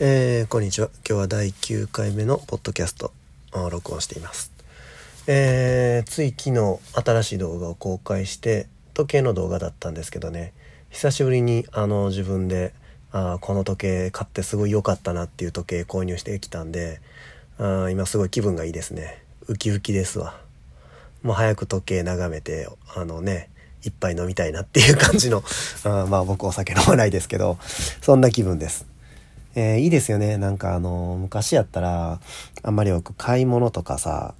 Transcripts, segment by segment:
えー、こんにちは。今日は第9回目のポッドキャストを録音しています。えー、つい昨日新しい動画を公開して時計の動画だったんですけどね、久しぶりにあの自分であこの時計買ってすごい良かったなっていう時計購入してきたんで、あ今すごい気分がいいですね。ウキウキですわ。もう早く時計眺めて、あのね、一杯飲みたいなっていう感じの、あまあ僕お酒飲まないですけど、そんな気分です。えー、いいですよね。なんかあの、昔やったら、あんまり僕買い物とかさ、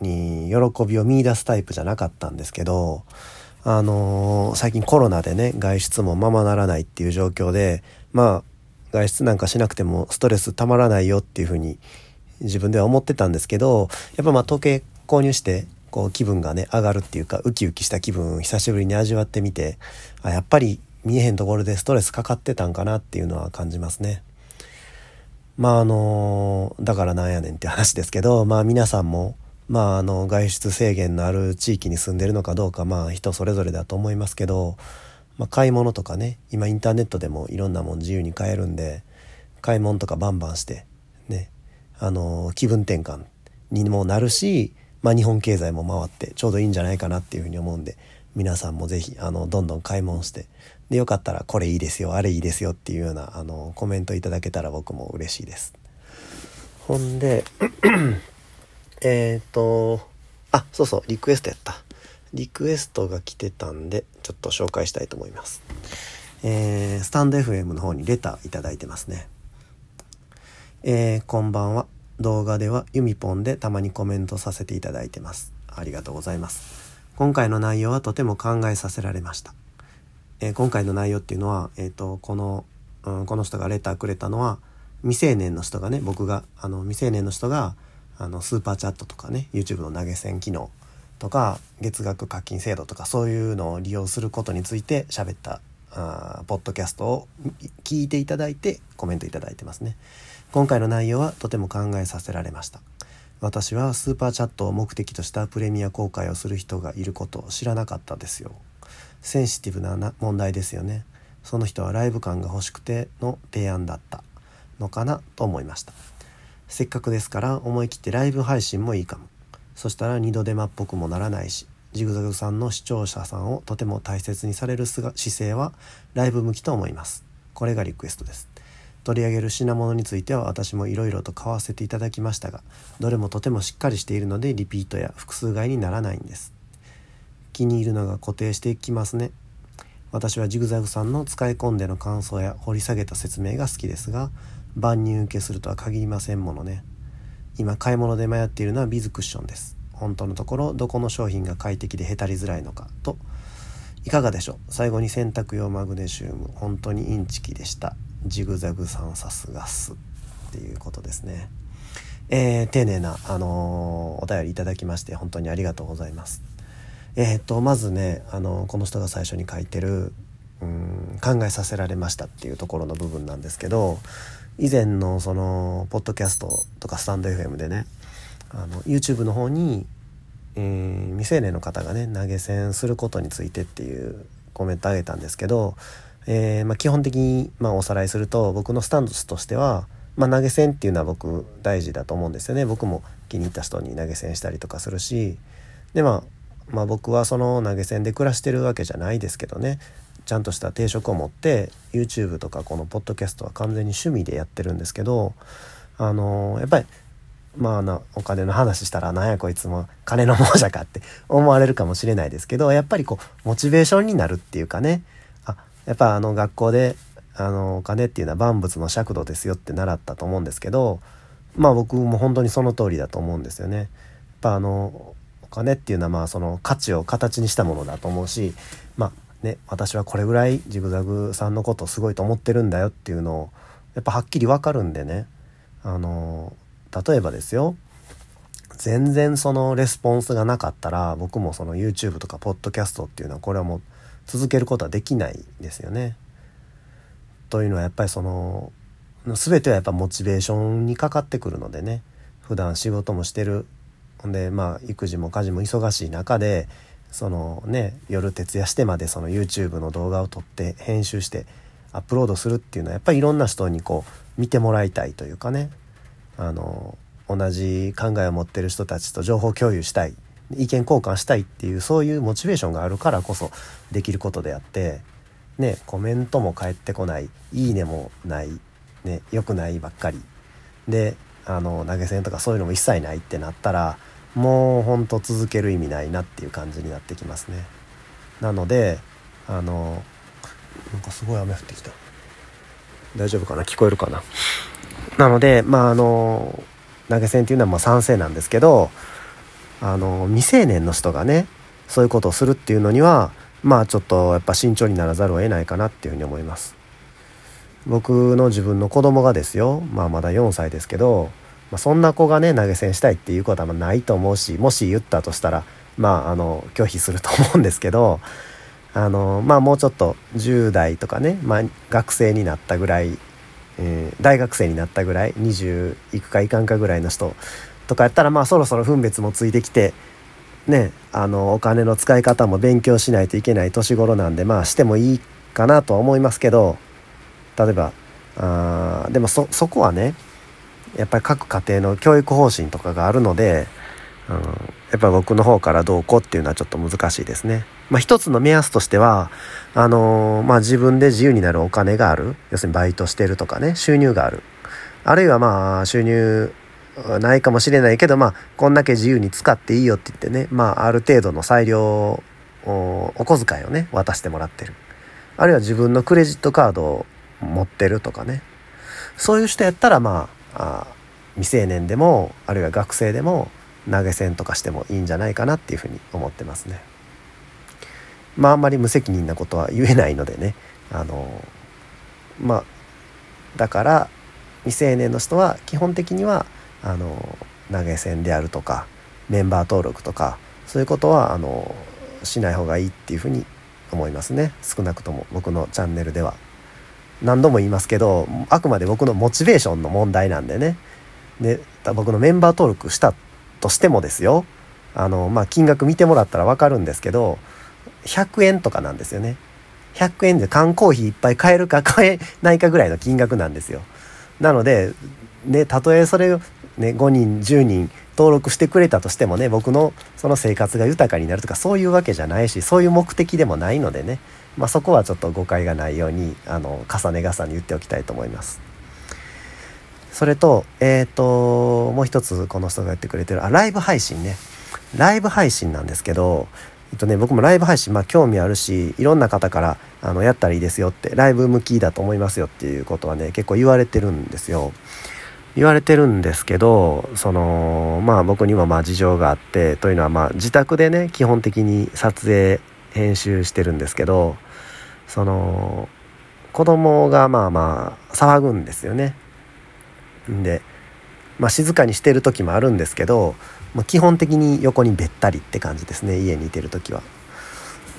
に喜びを見出すタイプじゃなかったんですけど、あのー、最近コロナでね、外出もままならないっていう状況で、まあ、外出なんかしなくてもストレスたまらないよっていうふうに自分では思ってたんですけど、やっぱまあ時計購入して、こう気分がね、上がるっていうか、ウキウキした気分久しぶりに味わってみて、あやっぱり見えへんところでストレスかかってたんかなっていうのは感じますね。まああのだからなんやねんって話ですけどまあ皆さんもまああの外出制限のある地域に住んでるのかどうかまあ人それぞれだと思いますけど、まあ、買い物とかね今インターネットでもいろんなもん自由に買えるんで買い物とかバンバンしてねあの気分転換にもなるし、まあ、日本経済も回ってちょうどいいんじゃないかなっていうふうに思うんで皆さんも是非あのどんどん買い物してで、よかったらこれいいですよ、あれいいですよっていうような、あの、コメントいただけたら僕も嬉しいです。ほんで、えっと、あ、そうそう、リクエストやった。リクエストが来てたんで、ちょっと紹介したいと思います。えー、スタンド FM の方にレターいただいてますね。えー、こんばんは。動画ではユミポンでたまにコメントさせていただいてます。ありがとうございます。今回の内容はとても考えさせられました。えー、今回の内容っていうのは、えーと、この、うん、この人がレターくれたのは未成年の人がね僕があの未成年の人があのスーパーチャットとかね YouTube の投げ銭機能とか月額課金制度とかそういうのを利用することについて喋ったあポッドキャストを聞いていただいてコメントいただいてますね。今回の内容はとても考えさせられました。私はスーパーチャットを目的としたプレミア公開をする人がいることを知らなかったですよ。センシティブな問題ですよね。その人はライブ感が欲しくての提案だったのかなと思いました。せっかくですから思い切ってライブ配信もいいかも。そしたら二度手間っぽくもならないしジグザグさんの視聴者さんをとても大切にされる姿勢はライブ向きと思います。これがリクエストです。取り上げる品物については私もいろいろと買わせていただきましたがどれもとてもしっかりしているのでリピートや複数買いにならないんです。気に入るのが固定していきますね。私はジグザグさんの使い込んでの感想や掘り下げた説明が好きですが万人受けするとは限りませんものね。今買い物で迷っているのはビズクッションです。本当のところどこの商品が快適でへたりづらいのかと。いかがでしょう？最後に洗濯用マグネシウム。本当にインチキでした。ジグザグさんさすがす。っていうことですね。えー、丁寧な、あのー、お便りいただきまして本当にありがとうございます。えっ、ー、とまずねあのこの人が最初に書いてるうん考えさせられましたっていうところの部分なんですけど以前のそのポッドキャストとかスタンド FM でねあの YouTube の方に、えー、未成年の方がね投げ銭することについてっていうコメントあげたんですけど、えー、まあ、基本的に、まあ、おさらいすると僕のスタンスとしては、まあ、投げ銭っていうのは僕大事だと思うんですよね。僕も気に入った人に投げ銭したりとかするしでまあまあ僕はその投げ銭で暮らしてるわけじゃないですけどねちゃんとした定職を持って YouTube とかこのポッドキャストは完全に趣味でやってるんですけどあのやっぱりまあなお金の話したらなんやこいつも金の亡者かって 思われるかもしれないですけどやっぱりこうモチベーションになるっていうかねあやっぱあの学校であのお金っていうのは万物の尺度ですよって習ったと思うんですけどまあ僕も本当にその通りだと思うんですよね。やっぱあの金っていうのはまあその価値を形にしたものだと思うしまあね私はこれぐらいジグザグさんのことすごいと思ってるんだよっていうのをやっぱはっきり分かるんでね。あの例えばですよ。全然そのレスポンスがなかったら僕もその YouTube とかポッドキャストっていうのはこれはもう続けることはできないですよね。というのはやっぱりその全てはやっぱモチベーションにかかってくるのでね。普段仕事もしてるほんでまあ育児も家事も忙しい中でそのね夜徹夜してまでその YouTube の動画を撮って編集してアップロードするっていうのはやっぱりいろんな人にこう見てもらいたいというかね。あの同じ考えを持ってる人たちと情報共有したい。意見交換したいっていうそういうモチベーションがあるからこそできることであってねコメントも返ってこない。いいねもない。ね良くないばっかり。であの投げ銭とかそういうのも一切ないってなったらもうほんと続ける意味ないなっていう感じになってきますね。なのであのなんかすごい雨降ってきた。大丈夫かな？聞こえるかな？なのでまああの投げ銭っていうのはまあ賛成なんですけどあの未成年の人がねそういうことをするっていうのにはまあちょっとやっぱ慎重にならざるを得ないかなっていうふうに思います。僕の自分の子供がですよ。まあまだ4歳ですけど、まあ、そんな子がね投げ銭したいっていうことはないと思うしもし言ったとしたらまああの拒否すると思うんですけど あのまあもうちょっと10代とかね、まあ、学生になったぐらい、えー、大学生になったぐらい20いくかいかんかぐらいの人とかやったらまあそろそろ分別もついてきてねあのお金の使い方も勉強しないといけない年頃なんでまあしてもいいかなとは思いますけど例えばあでもそそこはねやっぱり各家庭の教育方針とかがあるので、うん、やっぱ僕の方からどうこうっていうのはちょっと難しいですね。まあ、一つの目安としてはあのー、まあ、自分で自由になるお金がある。要するにバイトしてるとかね収入がある。あるいはまあ収入ないかもしれないけど、まあ、こんだけ自由に使っていいよって言ってね、まあ、ある程度の裁量お小遣いをね渡してもらってる。あるいは自分のクレジットカードを持ってるとかね。そういう人やったらまああ未成年でもあるいは学生でも投げ銭とかしてもいいんじゃないかなっていうふうに思ってますね。まああんまり無責任なことは言えないのでね。あのまあだから未成年の人は基本的にはあの投げ銭であるとかメンバー登録とかそういうことはあのしない方がいいっていうふうに思いますね。少なくとも僕のチャンネルでは。何度も言いますけどあくまで僕のモチベーションの問題なんでね。で僕のメンバー登録したとしてもですよ。あのまあ金額見てもらったら分かるんですけど100円とかなんですよね。100円で缶コーヒーいっぱい買えるか買えないかぐらいの金額なんですよ。なのでねたとえそれをね、5人10人登録してくれたとしてもね僕のその生活が豊かになるとかそういうわけじゃないしそういう目的でもないのでね、まあ、そこはちょっと誤解がないようにあの重ね重ね言っておきたいと思います。それとえっ、ー、ともう一つこの人がやってくれてるあライブ配信ねライブ配信なんですけどえっとね、僕もライブ配信、まあ、興味あるしいろんな方からあのやったらいいですよってライブ向きだと思いますよっていうことはね結構言われてるんですよ。言われてるんですけどそのまあ僕にはまあ事情があってというのはまあ自宅でね基本的に撮影編集してるんですけどその子供がまあまあ騒ぐんですよね。で、まあ、静かにしてる時もあるんですけど、まあ、基本的に横にべったりって感じですね家にいてる時は。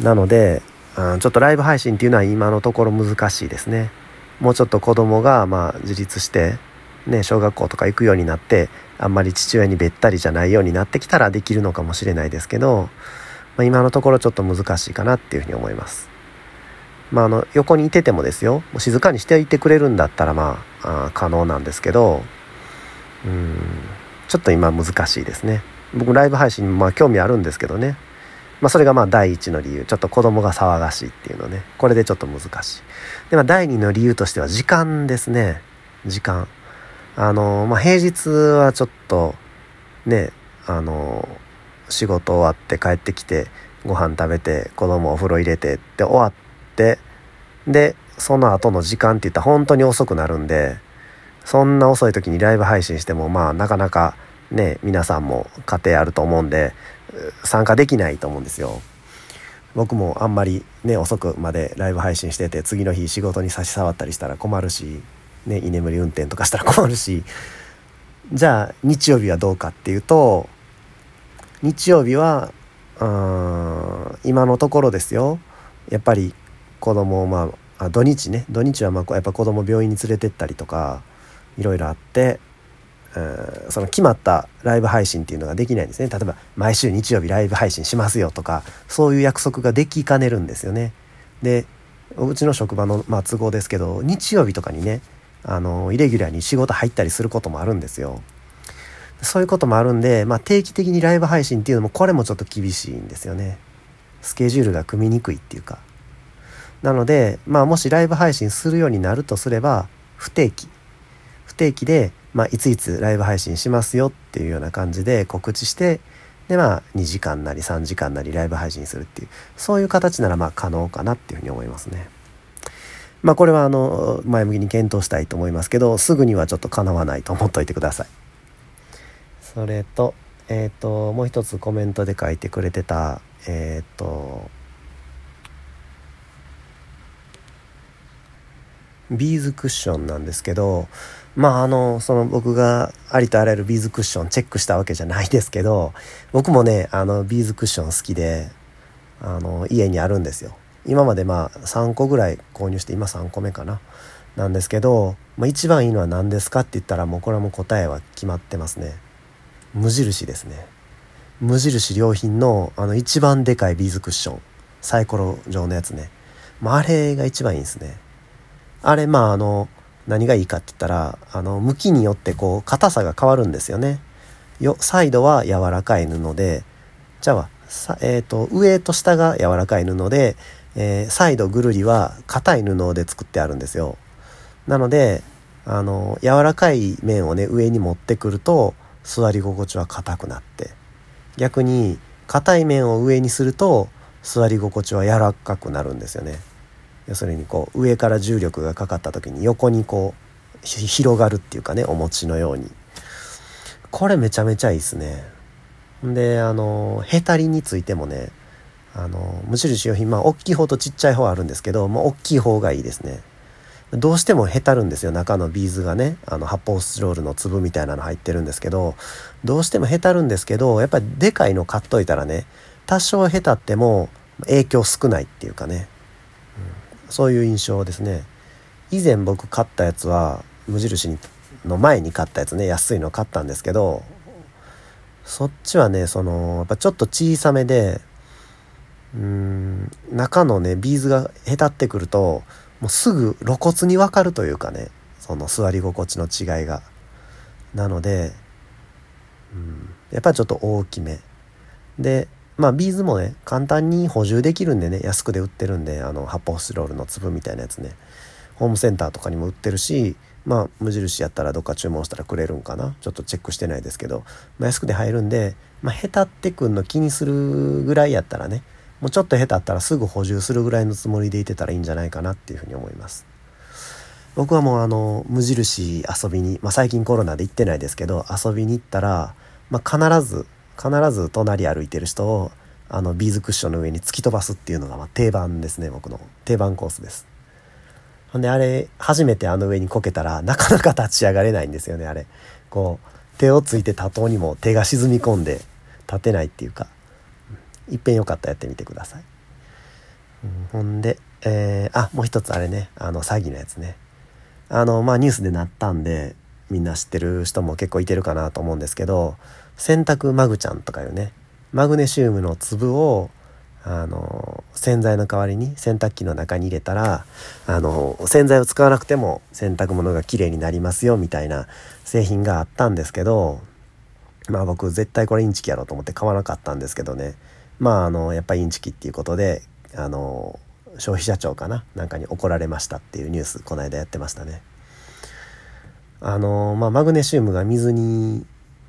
なのであちょっとライブ配信っていうのは今のところ難しいですね。もうちょっと子供がまあ自立してね、小学校とか行くようになってあんまり父親にべったりじゃないようになってきたらできるのかもしれないですけど、まあ、今のところちょっと難しいかなっていうふうに思います。まあ、あの横にいててもですよ。静かにしていてくれるんだったらまああ可能なんですけど。うん。ちょっと今難しいですね。僕ライブ配信にまあ興味あるんですけどね。まあそれがまあ第一の理由。ちょっと子供が騒がしいっていうのね。これでちょっと難しい。でまあ第二の理由としては時間ですね。時間。あの、まあ、平日はちょっと、ね、あの、仕事終わって帰ってきて、ご飯食べて、子供お風呂入れてって終わって、で、その後の時間って言ったら本当に遅くなるんで、そんな遅い時にライブ配信しても、まあ、なかなかね、皆さんも家庭あると思うんで、参加できないと思うんですよ。僕もあんまりね、遅くまでライブ配信してて、次の日仕事に差し障ったりしたら困るし、ね、居眠り運転とかしたら困るしじゃあ日曜日はどうかっていうと日曜日はうん今のところですよやっぱり子供をまああ土日ね。土日はまあやっぱ子供病院に連れてったりとかいろいろあって、その決まったライブ配信っていうのができないんですね。例えば毎週日曜日ライブ配信しますよとかそういう約束ができかねるんですよね。でうちの職場の、まあ、都合ですけど日曜日とかにねあのイレギュラーに仕事入ったりすることもあるんですよ。そういうこともあるんで、まあ、定期的にライブ配信っていうのもこれもちょっと厳しいんですよね。スケジュールが組みにくいっていうか。なので、まあ、もしライブ配信するようになるとすれば不定期不定期で、まあ、いついつライブ配信しますよっていうような感じで告知してでまあ2時間なり3時間なりライブ配信するっていうそういう形ならまあ可能かなっていうふうに思いますね。まあこれはあの前向きに検討したいと思いますけどすぐにはちょっとかなわないと思っといてください。それとえっ、ー、ともう一つコメントで書いてくれてたえっ、ー、とビーズクッションなんですけどまああのその僕がありとあらゆるビーズクッションチェックしたわけじゃないですけど僕もねあのビーズクッション好きであの家にあるんですよ。今までまあ3個ぐらい購入して今3個目かな。なんですけど、まあ、一番いいのは何ですかって言ったらもうこれはもう答えは決まってますね。無印ですね。無印良品のあの一番でかいビーズクッション。サイコロ状のやつね、まあ、あれが一番いいんですね。あれまああの何がいいかって言ったらあの向きによってこう硬さが変わるんですよね。よサイドは柔らかい布でじゃあさ、えーと、上と下が柔らかい布で、えー、サイドぐるりは硬い布で作ってあるんですよ。なのであの柔らかい面をね上に持ってくると座り心地は硬くなって逆に硬い面を上にすると座り心地は柔らかくなるんですよね。要するにこう上から重力がかかった時に横にこう広がるっていうかねお餅のように。これめちゃめちゃいいですね。であのへたりについてもねあの無印良品まあ大きい方とちっちゃい方あるんですけど、まあ、大きい方がいいですね。どうしてもへたるんですよ中のビーズがね。あの発泡スチロールの粒みたいなの入ってるんですけどどうしてもへたるんですけどやっぱりでかいの買っといたらね多少へたっても影響少ないっていうかね。そういう印象ですね。以前僕買ったやつは無印の前に買ったやつね。安いの買ったんですけどそっちはねそのやっぱちょっと小さめでうん中のねビーズがへたってくるともうすぐ露骨に分かるというかねその座り心地の違いが。なのでうんやっぱりちょっと大きめ。でまあビーズもね簡単に補充できるんでね安くで売ってるんであの発泡スチロールの粒みたいなやつね。ホームセンターとかにも売ってるしまあ無印やったらどっか注文したらくれるんかな。ちょっとチェックしてないですけど、まあ、安くで入るんで、まあ、へたってくんの気にするぐらいやったらねもうちょっとへたったらすぐ補充するぐらいのつもりでいてたらいいんじゃないかなっていうふうに思います。僕はもうあの無印遊びに、まあ、最近コロナで行ってないですけど遊びに行ったら、まあ、必ず必ず隣歩いてる人をあのビーズクッションの上に突き飛ばすっていうのがま定番ですね僕の定番コースです。ほんであれ初めてあの上にこけたらなかなか立ち上がれないんですよねあれ。こう手をついて立とうにも手が沈み込んで立てないっていうか。いっぺんよかったらやってみてください、ほんで、えー、あもう一つあれねあの詐欺のやつね。あのまあニュースでなったんでみんな知ってる人も結構いてるかなと思うんですけど洗濯マグちゃんとかいうねマグネシウムの粒をあの洗剤の代わりに洗濯機の中に入れたらあの洗剤を使わなくても洗濯物がきれいになりますよみたいな製品があったんですけどまあ僕絶対これインチキやろうと思って買わなかったんですけどねまああのやっぱりインチキっていうことであの消費者庁かななんかに怒られましたっていうニュースこの間やってましたね。あのまあ、マグネシウムが水に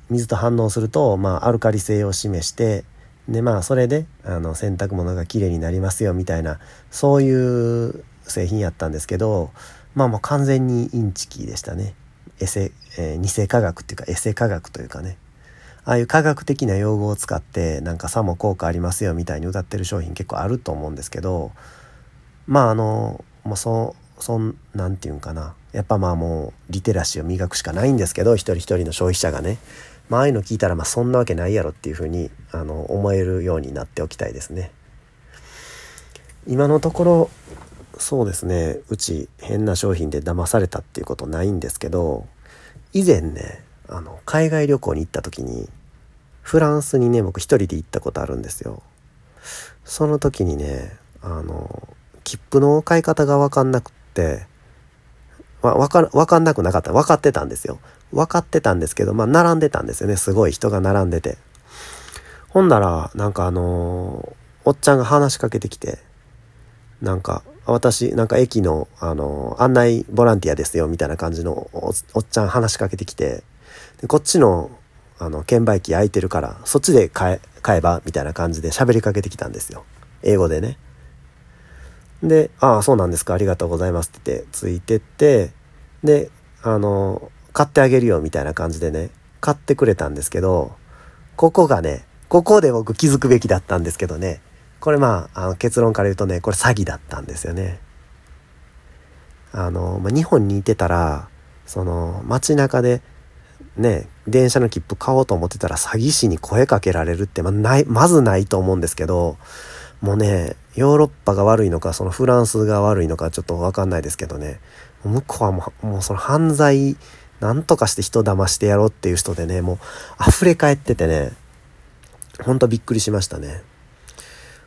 水と反応すると、まあ、アルカリ性を示してでまあそれであの洗濯物がきれいになりますよみたいなそういう製品やったんですけどまあもう完全にインチキでしたね。エセ、えー、偽科学っていうかエセ科学というかね。ああいう科学的な用語を使ってなんかさも効果ありますよみたいに歌ってる商品結構あると思うんですけどまああのもうそうそんなんていうんかなやっぱまあもうリテラシーを磨くしかないんですけど一人一人の消費者がねまああいうの聞いたらまあそんなわけないやろっていうふうにあの思えるようになっておきたいですね。今のところそうですねうち変な商品で騙されたっていうことないんですけど以前ねあの海外旅行に行った時にフランスにね僕一人で行ったことあるんですよ。その時にねあの切符の買い方が分かんなくわ、わか、わかんなくなかった。分かってたんですよ。分かってたんですけど、まあ、並んでたんですよね。すごい人が並んでて。ほんなら、なんかあのー、おっちゃんが話しかけてきて、なんか、私、なんか駅の、あのー、案内ボランティアですよ、みたいな感じのおっちゃん話しかけてきて、でこっちの、あの、券売機空いてるから、そっちで買え、買えば、みたいな感じで喋りかけてきたんですよ。英語でね。で、ああ、そうなんですか、ありがとうございますって言って、ついてって、で、あの、買ってあげるよ、みたいな感じでね、買ってくれたんですけど、ここがね、ここで僕気づくべきだったんですけどね、これまあ、あの結論から言うとね、これ詐欺だったんですよね。あの、まあ、日本にいてたら、その、街中で、ね、電車の切符買おうと思ってたら詐欺師に声かけられるって、まあ、ない、まずないと思うんですけど、もうね、ヨーロッパが悪いのか、そのフランスが悪いのかちょっとわかんないですけどね、向こうはもうもうその犯罪、なんとかして人騙してやろうっていう人でね、もう溢れ返っててね、ほんとびっくりしましたね。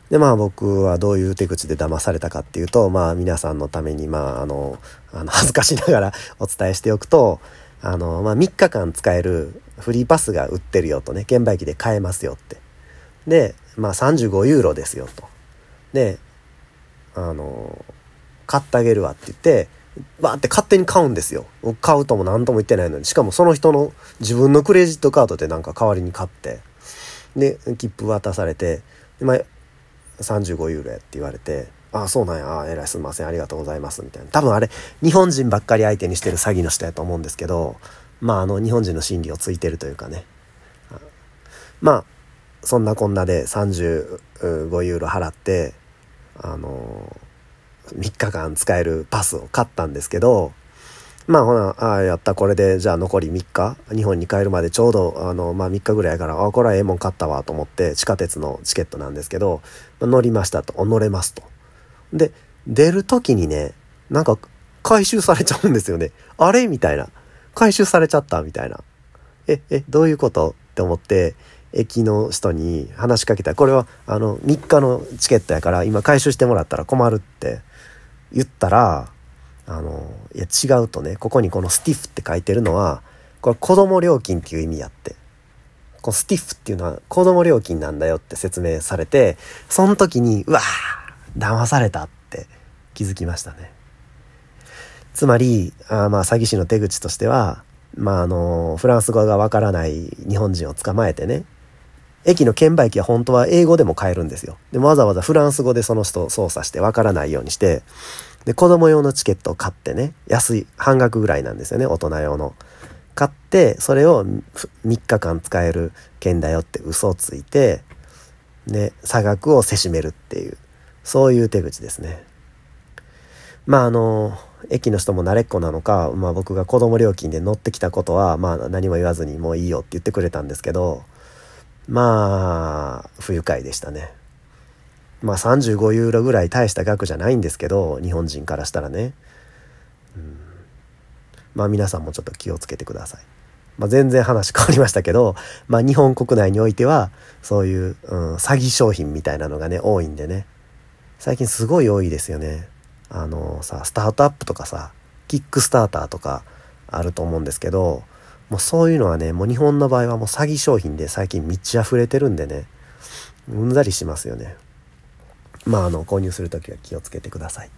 で、まあ僕はどういう手口で騙されたかっていうと、まあ皆さんのために、まああの、あの恥ずかしながら お伝えしておくと、あの、まあ3日間使えるフリーパスが売ってるよとね、券売機で買えますよって。で、まあ35ユーロですよと。で、あの、買ってあげるわって言って、バーって勝手に買うんですよ。買うとも何とも言ってないのに。しかもその人の自分のクレジットカードでなんか代わりに買って、で、切符渡されて、ま、35ユーロやって言われて、ああ、そうなんや、ああ、えらいすみません、ありがとうございます、みたいな。多分あれ、日本人ばっかり相手にしてる詐欺の人やと思うんですけど、まあ、あの、日本人の心理をついてるというかね。まあ、そんなこんなで35ユーロ払って、あの、3日間使えるパスを買ったんですけど、まあほな、ああ、やった、これで、じゃあ残り3日、日本に帰るまでちょうど、あの、まあ3日ぐらいやから、ああこれはええもん買ったわと思って、地下鉄のチケットなんですけど、乗りましたと、乗れますと。で、出る時にね、なんか、回収されちゃうんですよね。あれ？みたいな。回収されちゃった？みたいな。え、え、どういうこと？って思って、駅の人に話しかけた、これは、あの、3日のチケットやから、今回収してもらったら困るって言ったら、あの、いや違うとね、ここにこのスティフって書いてるのは、これ子供料金っていう意味やって。このスティフっていうのは子供料金なんだよって説明されて、その時に、うわー騙されたって気づきましたね。つまり、あまあ詐欺師の手口としては、まああの、フランス語がわからない日本人を捕まえてね、駅の券売機は本当は英語でも買えるんですよ。でわざわざフランス語でその人を操作してわからないようにして、で、子供用のチケットを買ってね、安い、半額ぐらいなんですよね、大人用の。買って、それを3日間使える券だよって嘘をついて、で、差額をせしめるっていう、そういう手口ですね。まああの、駅の人も慣れっこなのか、まあ僕が子供料金で乗ってきたことは、まあ何も言わずにもういいよって言ってくれたんですけど、まあ、不愉快でしたね。まあ35ユーロぐらい大した額じゃないんですけど日本人からしたらね、うん、まあ皆さんもちょっと気をつけてください。まあ、全然話変わりましたけど、まあ、日本国内においてはそういう、うん、詐欺商品みたいなのがね多いんでね最近すごい多いですよね。あのさスタートアップとかさキックスターターとかあると思うんですけどもうそういうのはねもう日本の場合はもう詐欺商品で最近満ち溢れてるんでねうんざりしますよね。まあ、あの、購入するときは気をつけてください。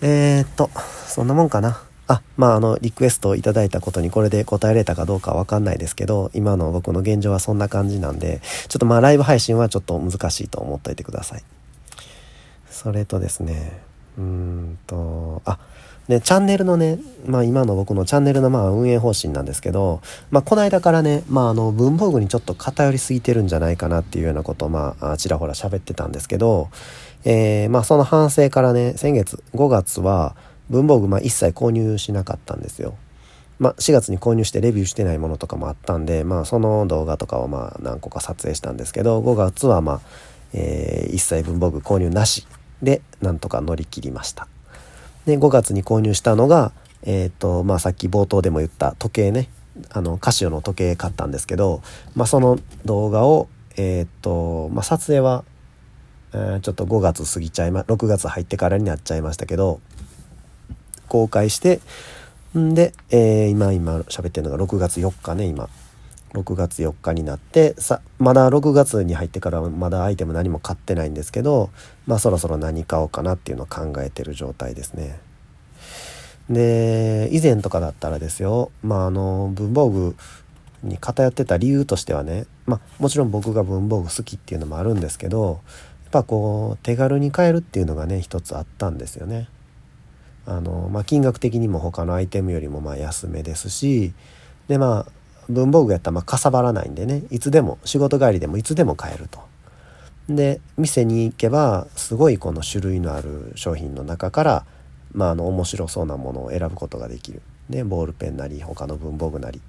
えー、っと、そんなもんかな。あ、まあ、あの、リクエストをいただいたことにこれで答えれたかどうかわかんないですけど、今の僕の現状はそんな感じなんで、ちょっとまあ、ライブ配信はちょっと難しいと思っといてください。それとですね、うーんと、あ、で、チャンネルのね、まあ今の僕のチャンネルのまあ運営方針なんですけど、まあこの間からね、まああの文房具にちょっと偏りすぎてるんじゃないかなっていうようなことをまあちらほら喋ってたんですけど、えー、まあその反省からね、先月5月は文房具まあ一切購入しなかったんですよ。まあ4月に購入してレビューしてないものとかもあったんで、まあその動画とかをまあ何個か撮影したんですけど、5月はまあ、えー、一切文房具購入なしでなんとか乗り切りました。で、5月に購入したのが、えっ、ー、と、まあ、さっき冒頭でも言った時計ね、あの、カシオの時計買ったんですけど、まあ、その動画を、えっ、ー、と、まあ、撮影は、えー、ちょっと5月過ぎちゃいま、6月入ってからになっちゃいましたけど、公開してんで、えー、今今喋ってるのが6月4日ね今。6月4日になってさまだ6月に入ってからまだアイテム何も買ってないんですけどまあそろそろ何買おうかなっていうのを考えてる状態ですね。で以前とかだったらですよまああの文房具に偏ってた理由としてはねまあもちろん僕が文房具好きっていうのもあるんですけどやっぱこう手軽に買えるっていうのがね一つあったんですよね。あのまあ、金額的にも他のアイテムよりもまあ安めですしでまあ文房具やったらまかさばらないんでねいつでも仕事帰りでもいつでも買えると。で店に行けばすごいこの種類のある商品の中から、まあ、あの面白そうなものを選ぶことができる。ね、ボールペンなり他の文房具なり。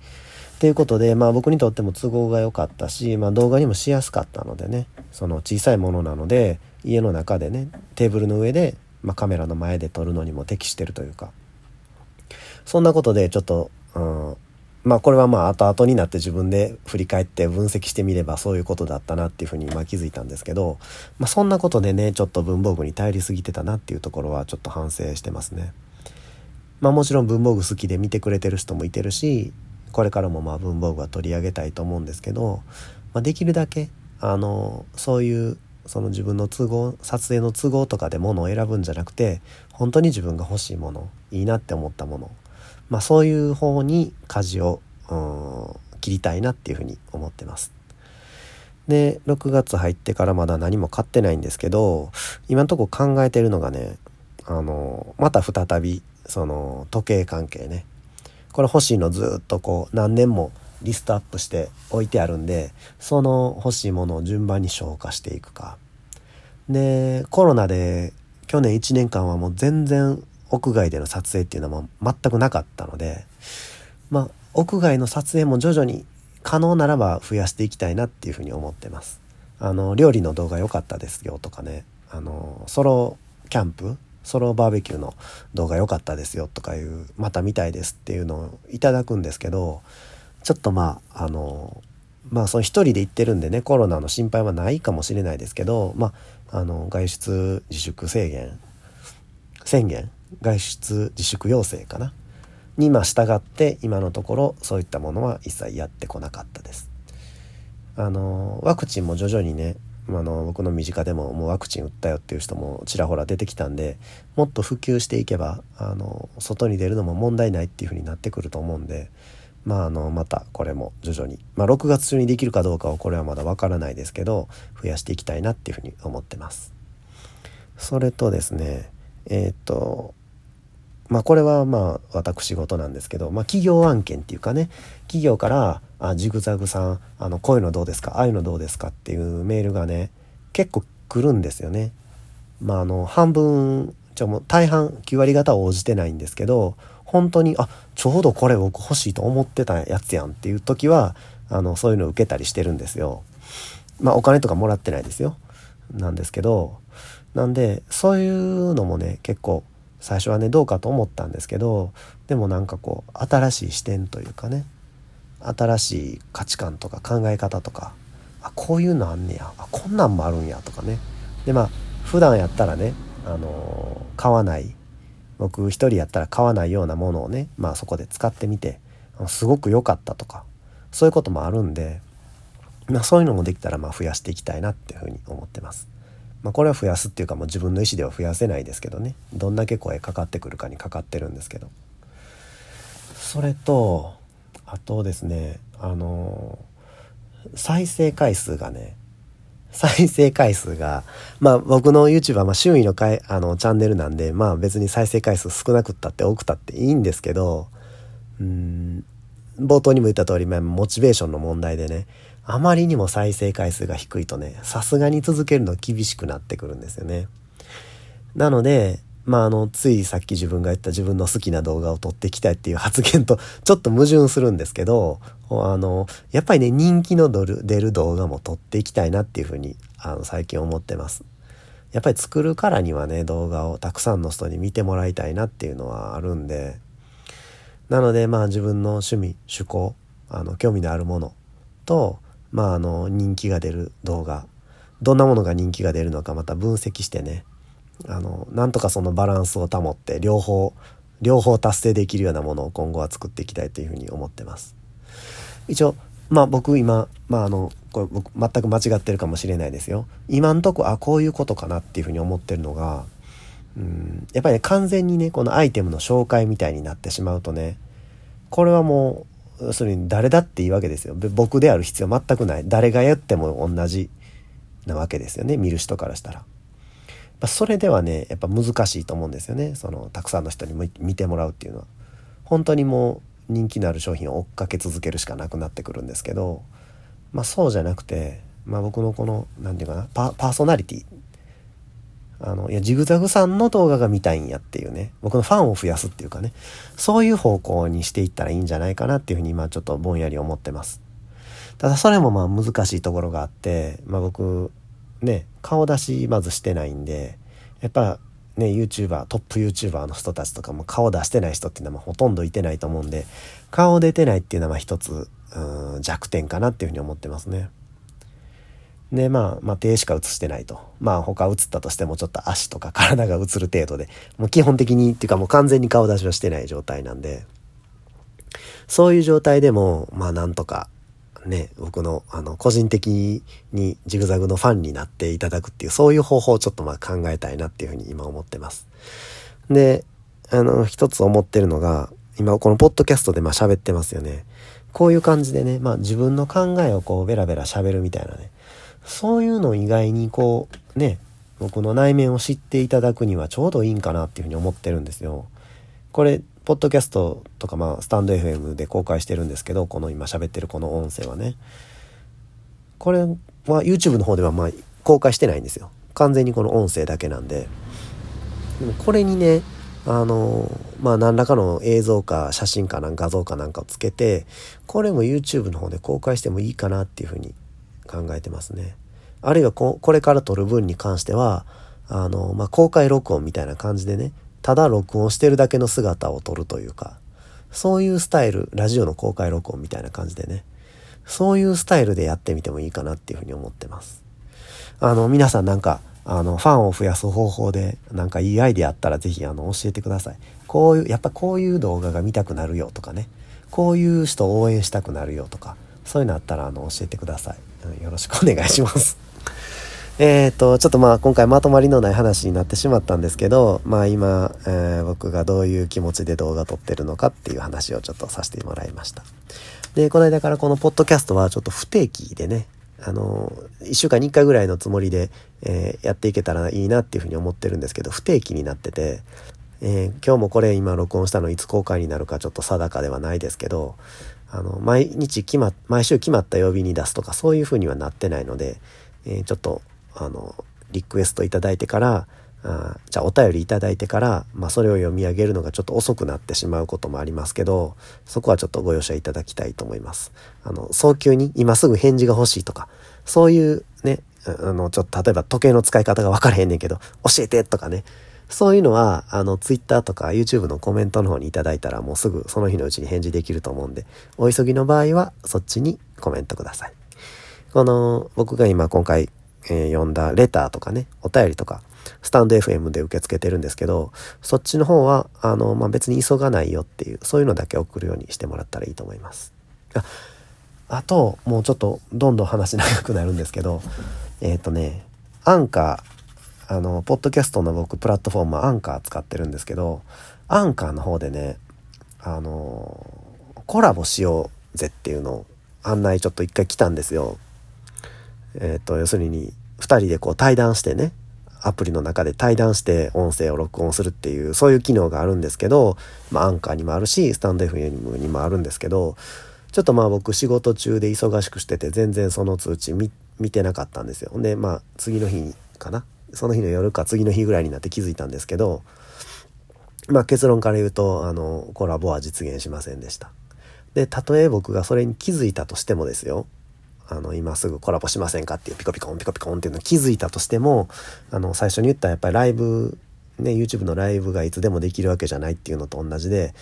っていうことで、まあ、僕にとっても都合が良かったし、まあ、動画にもしやすかったのでねその小さいものなので家の中でねテーブルの上で、まあ、カメラの前で撮るのにも適してるというかそんなことでちょっと、うん、まあこれはまあ後々になって自分で振り返って分析してみればそういうことだったなっていうふうに今気づいたんですけど、まあそんなことでね、ちょっと文房具に頼りすぎてたなっていうところはちょっと反省してますね。まあもちろん文房具好きで見てくれてる人もいてるし、これからもまあ文房具は取り上げたいと思うんですけど、まあ、できるだけ、あの、そういうその自分の都合撮影の都合とかで物を選ぶんじゃなくて本当に自分が欲しいものいいなって思ったものまあ、そういう方に舵を切りたいなっていうふうに思ってます。で6月入ってからまだ何も買ってないんですけど今のとこ考えてるのがねあのまた再びその時計関係ねこれ欲しいのずっとこう何年もリストアップして置いてあるんでその欲しいものを順番に消化していくかでコロナで去年1年間はもう全然屋外での撮影っていうのは全くなかったので、まあ、屋外の撮影も徐々に可能ならば増やしていきたいなっていうふうに思ってます。あの、料理の動画良かったですよとかね、あの、ソロキャンプソロバーベキューの動画良かったですよとかいう、また見たいですっていうのをいただくんですけど、ちょっとまあ、あの、まあその一人で行ってるんでね、コロナの心配はないかもしれないですけど、まあ、あの、外出自粛制限、宣言外出自粛要請かな？にま従って今のところそういったものは一切やってこなかったです。あのワクチンも徐々にねあの僕の身近でももうワクチン打ったよっていう人もちらほら出てきたんでもっと普及していけばあの外に出るのも問題ないっていう風になってくると思うんでまああのまたこれも徐々にまあ6月中にできるかどうかはこれはまだわからないですけど増やしていきたいなっていう風に思ってます。それとですねえっ、とまあこれはまあ私事なんですけど、まあ、企業案件っていうかね企業から「あジグザグさんあのこういうのどうですかああいうのどうですか?」っていうメールがね結構来るんですよね。まああの半分じゃもう大半9割方応じてないんですけど本当にあちょうどこれ僕欲しいと思ってたやつやんっていう時はあのそういうの受けたりしてるんですよ。まあお金とかもらってないですよ。なんですけどなんでそういうのもね結構最初はねどうかと思ったんですけどでもなんかこう新しい視点というかね新しい価値観とか考え方とかあこういうのあんねやあこんなんもあるんやとかねでまあ普段やったらね、あのー、買わない僕一人やったら買わないようなものをねまあそこで使ってみてすごく良かったとかそういうこともあるんで、まあ、そういうのもできたらまあ増やしていきたいなっていうふうに思ってます。まあ、これは増やすっていうかもう自分の意思では増やせないですけどね。どんだけ声かかってくるかにかかってるんですけど。それとあとですねあの再生回数がね再生回数がまあ僕の YouTube はま周囲のかいあのチャンネルなんでまあ別に再生回数少なくったって多くたっていいんですけどうん冒頭にも言った通り、まあ、モチベーションの問題でねあまりにも再生回数が低いとね、さすがに続けるの厳しくなってくるんですよね。なので、まあ、あの、ついさっき自分が言った自分の好きな動画を撮っていきたいっていう発言と ちょっと矛盾するんですけど、あの、やっぱりね、人気の出る動画も撮っていきたいなっていうふうに、あの、最近思ってます。やっぱり作るからにはね、動画をたくさんの人に見てもらいたいなっていうのはあるんで、なので、まあ自分の趣味、趣向、あの、興味のあるものと、まああの人気が出る動画どんなものが人気が出るのかまた分析してねあのなんとかそのバランスを保って両方両方達成できるようなものを今後は作っていきたいというふうに思ってます。一応まあ僕今、まああの、これ僕全く間違ってるかもしれないですよ。今んとこ、あ、こういうことかなっていうふうに思ってるのが、うん、やっぱり、ね、完全にね、このアイテムの紹介みたいになってしまうとね、これはもう、要するに誰だっていいわけですよ。僕である必要全くない。誰がやっても同じなわけですよね。見る人からしたら。それではね、やっぱ難しいと思うんですよね。その、たくさんの人に見てもらうっていうのは。本当にもう、人気のある商品を追っかけ続けるしかなくなってくるんですけど、まあ、そうじゃなくて、まあ、僕のこの何て言うかなパーソナリティあのいやジグザグさんの動画が見たいんやっていうね。僕のファンを増やすっていうかね。そういう方向にしていったらいいんじゃないかなっていうふうに今ちょっとぼんやり思ってます。ただそれもまあ難しいところがあって、まあ、僕ね顔出しまずしてないんでやっぱね、YouTuber、トップ YouTuber の人たちとかも顔出してない人っていうのはほとんどいてないと思うんで、顔出てないっていうのは一つ、うん、弱点かなっていうふうに思ってますね。で、まあ、まあ、手しか映してないと。まあ、他映ったとしてもちょっと足とか体が映る程度で、もう基本的にっていうかもう完全に顔出しはしてない状態なんで、そういう状態でも、まあ、なんとか、ね、僕の、あの、個人的にジグザグのファンになっていただくっていう、そういう方法をちょっとまあ考えたいなっていうふうに今思ってます。で、あの、一つ思ってるのが、今このポッドキャストでまあ喋ってますよね。こういう感じでね、まあ自分の考えをこうベラベラ喋るみたいなね。そういうの以外にこう、ね、僕の内面を知っていただくにはちょうどいいんかなっていうふうに思ってるんですよ。これ、ポッドキャストとか、まあ、スタンド FM で公開してるんですけど、この今喋ってるこの音声はね。これは YouTube の方ではまあ公開してないんですよ。完全にこの音声だけなんで。でもこれにね、あの、まあ何らかの映像か写真かなんか画像かなんかをつけて、これも YouTube の方で公開してもいいかなっていうふうに考えてますね。あるいはここれから撮る分に関しては、あの、まあ公開録音みたいな感じでね、ただ録音してるだけの姿を撮るというか、そういうスタイル、ラジオの公開録音みたいな感じでね、そういうスタイルでやってみてもいいかなっていうふうに思ってます。あの、皆さんなんか、あの、ファンを増やす方法で、なんかいいアイデアあったらぜひ、あの、教えてください。こういう、やっぱこういう動画が見たくなるよとかね、こういう人を応援したくなるよとか、そういうのあったら、あの、教えてください。よろしくお願いします。えっ、と、ちょっとまあ今回まとまりのない話になってしまったんですけど、まあ今、えー、僕がどういう気持ちで動画撮ってるのかっていう話をちょっとさせてもらいました。で、この間からこのポッドキャストはちょっと不定期でね、あの、1週間に1回ぐらいのつもりで、えー、やっていけたらいいなっていうふうに思ってるんですけど、不定期になってて、えー、今日もこれ今録音したのいつ公開になるかちょっと定かではないですけど、あの、毎日決ま、毎週決まった曜日に出すとかそういうふうにはなってないので、えー、ちょっとあの、リクエストいただいてから、あじゃあお便りいただいてから、まあ、それを読み上げるのがちょっと遅くなってしまうこともありますけど、そこはちょっとご容赦いただきたいと思います。あの、早急に今すぐ返事が欲しいとか、そういうね、あの、ちょっと例えば時計の使い方が分からへんねんけど、教えてとかね、そういうのは、あの、Twitter とか YouTube のコメントの方にいただいたらもうすぐその日のうちに返事できると思うんで、お急ぎの場合はそっちにコメントください。この、僕が今今回えー、読んだレターとかね、お便りとか、スタンド FM で受け付けてるんですけど、そっちの方は、あの、まあ、別に急がないよっていう、そういうのだけ送るようにしてもらったらいいと思います。ああと、もうちょっとどんどん話長くなるんですけど、えっ、ー、とね、アンカー、あの、ポッドキャストの僕、プラットフォームアンカー使ってるんですけど、アンカーの方でね、あの、コラボしようぜっていうのを案内ちょっと一回来たんですよ。えっ、ー、と、要するに、2人でこう対談してね、アプリの中で対談して音声を録音するっていう、そういう機能があるんですけど、まあ、アンカーにもあるし、スタンド FM にもあるんですけど、ちょっとまあ僕仕事中で忙しくしてて、全然その通知見てなかったんですよ。で、まあ、次の日かな。その日の夜か次の日ぐらいになって気づいたんですけど、まあ結論から言うと、あの、コラボは実現しませんでした。で、たとえ僕がそれに気づいたとしてもですよ、あの、今すぐコラボしませんかっていうピコピコンピコピコンっていうのを気づいたとしても、あの、最初に言ったやっぱりライブ、ね、YouTube のライブがいつでもできるわけじゃないっていうのと同じで、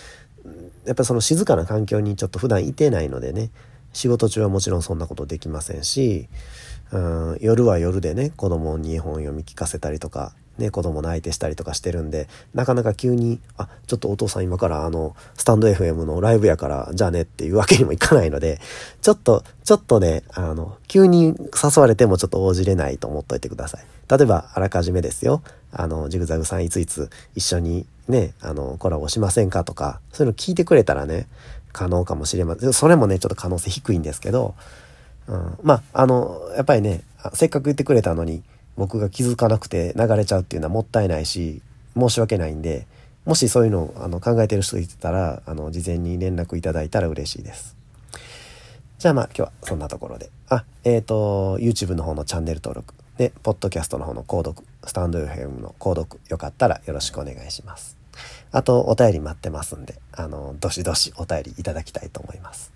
やっぱその静かな環境にちょっと普段いてないのでね、仕事中はもちろんそんなことできませんし、うん、夜は夜でね子供に本読み聞かせたりとかね、子供泣いてしたりとかしてるんで、なかなか急に、あ、ちょっとお父さん今からあの、スタンド FM のライブやから、じゃあねっていうわけにもいかないので、ちょっと、ちょっとね、あの、急に誘われてもちょっと応じれないと思っといてください。例えば、あらかじめですよ、あの、ジグザグさんいついつ一緒にね、あの、コラボしませんかとか、そういうの聞いてくれたらね、可能かもしれません。それもね、ちょっと可能性低いんですけど、うん、まあ、あの、やっぱりね、せっかく言ってくれたのに、僕が気づかなくて流れちゃうっていうのはもったいないし申し訳ないんでもしそういうのをあの考えてる人いてたらあの事前に連絡いただいたら嬉しいです。じゃあまあ今日はそんなところで。あ、えっ、ー、と、YouTube の方のチャンネル登録。で、ポッドキャストの方の購読、スタンド FM の購読、よかったらよろしくお願いします。あと、お便り待ってますんで、あの、どしどしお便りいただきたいと思います。